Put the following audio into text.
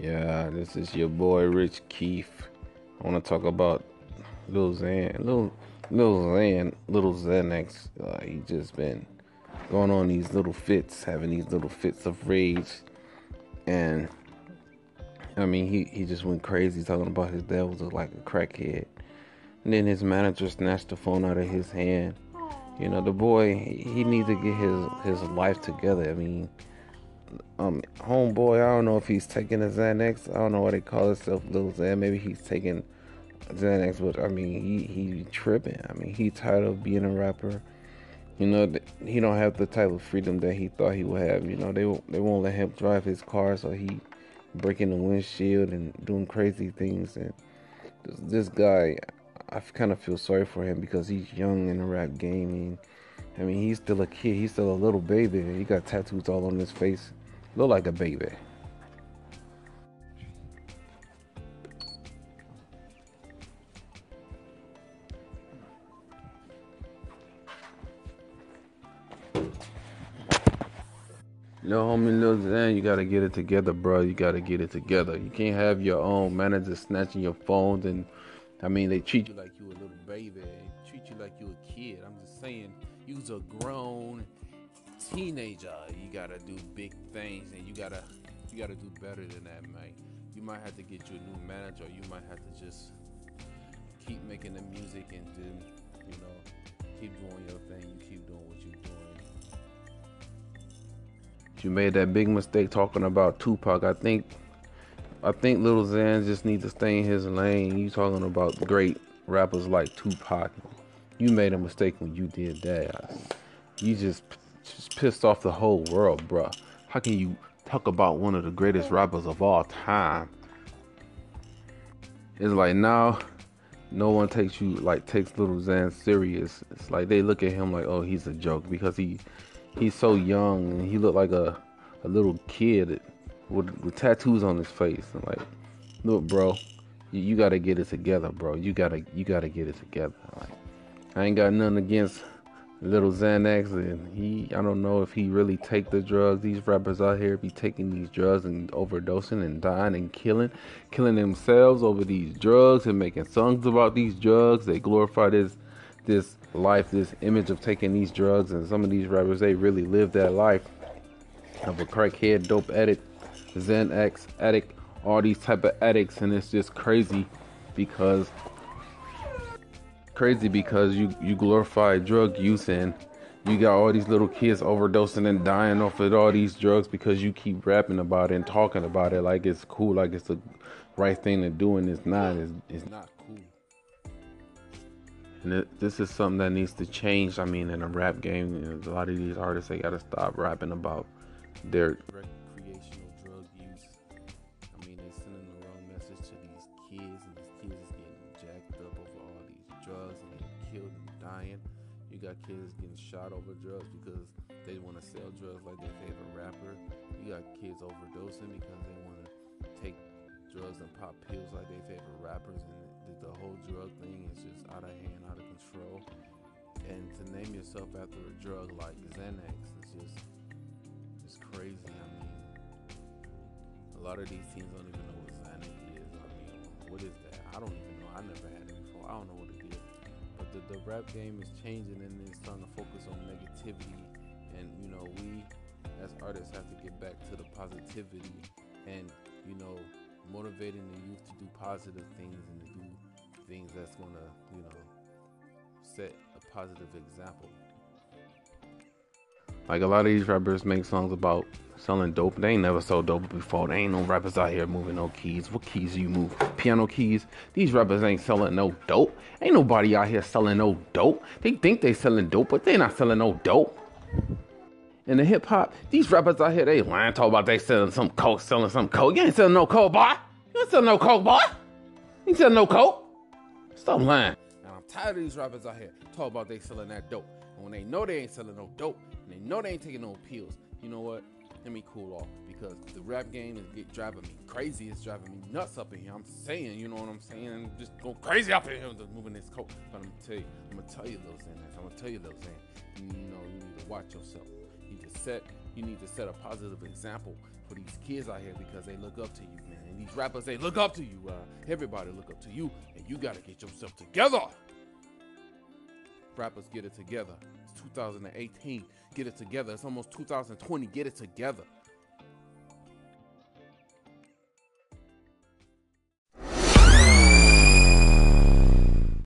Yeah, this is your boy Rich Keefe. I want to talk about Lil Xan, Lil Lil Xan, Little Xanax. Uh, he just been going on these little fits, having these little fits of rage, and I mean, he he just went crazy talking about his dad was like a crackhead, and then his manager snatched the phone out of his hand. You know, the boy he needs to get his his life together. I mean um homeboy, I don't know if he's taking a Xanax. I don't know what they call himself, little Xan. Maybe he's taking Xanax, but I mean he he tripping. I mean he tired of being a rapper. You know he don't have the type of freedom that he thought he would have. You know they they won't let him drive his car, so he breaking the windshield and doing crazy things. And this, this guy, I kind of feel sorry for him because he's young in the rap game. I mean, he's still a kid. He's still a little baby. He got tattoos all on his face. Look like a baby. No homie Lil Xan, you gotta get it together, bro. You gotta get it together. You can't have your own manager snatching your phones and I mean they treat you like you a little baby, treat you like you a kid. I'm just saying, you's a grown teenager. You gotta do big things and you gotta you gotta do better than that, man. You might have to get you a new manager, you might have to just keep making the music and then, you know, keep doing your thing. You keep doing what you're doing. You made that big mistake talking about Tupac. I think I think Little Xan just needs to stay in his lane. You talking about great rappers like Tupac. You made a mistake when you did that. You just just pissed off the whole world, bruh. How can you talk about one of the greatest rappers of all time. It's like now no one takes you like takes little Xan serious. It's like they look at him like, oh, he's a joke because he he's so young and he looked like a, a little kid with, with tattoos on his face. And like, look, bro, you, you, gotta get it together, bro. You gotta you gotta get it together. Like, I ain't got nothing against little Xanax, and he I don't know if he really take the drugs. These rappers out here be taking these drugs and overdosing and dying and killing, killing themselves over these drugs and making songs about these drugs. They glorify this this life, this image of taking these drugs, and some of these rappers they really live that life of a crackhead, dope addict, Xanax addict, all these type of addicts, and it's just crazy because crazy because you you glorify drug use and you got all these little kids overdosing and dying off of all these drugs because you keep rapping about it and talking about it like it's cool, like it's the right thing to do, and it's not. It's, it's not cool. And it, this is something that needs to change. I mean, in a rap game, you know, a lot of these artists they gotta stop rapping about their got kids getting shot over drugs because they want to sell drugs like their favorite rapper. You got kids overdosing because they want to take drugs and pop pills like their favorite rappers. And the, the whole drug thing is just out of hand, out of control. And to name yourself after a drug like Xanax is just it's crazy. I mean, a lot of these teens don't even know what Xanax is. I mean, what is that? I don't even know. I never had it before. I don't know what the, the rap game is changing and it's starting to focus on negativity. And, you know, we as artists have to get back to the positivity and, you know, motivating the youth to do positive things and to do things that's going to, you know, set a positive example. Like a lot of these rappers make songs about selling dope. They ain't never sold dope before. They ain't no rappers out here moving no keys. What keys you move? Piano keys. These rappers ain't selling no dope. Ain't nobody out here selling no dope. They think they selling dope, but they not selling no dope. In the hip hop, these rappers out here, they lying, talk about they selling some coke, selling some coke. You ain't selling no coke, boy. You ain't selling no coke, boy. You ain't selling no coke. Stop lying. And I'm tired of these rappers out here talk about they selling that dope. And when they know they ain't selling no dope, and they know they ain't taking no pills, you know what? Let me cool off because the rap game is get, driving me crazy. It's driving me nuts up in here. I'm saying, you know what I'm saying? I'm just going crazy up in here, just moving this coat. But I'm gonna tell you, I'm gonna tell you, little Xanax. I'm gonna tell you, little Xan. You know, you need to watch yourself. You need to set, you need to set a positive example for these kids out here because they look up to you, man. And these rappers, they look up to you. Uh, everybody look up to you, and you gotta get yourself together rappers get it together. It's 2018, get it together. It's almost 2020, get it together.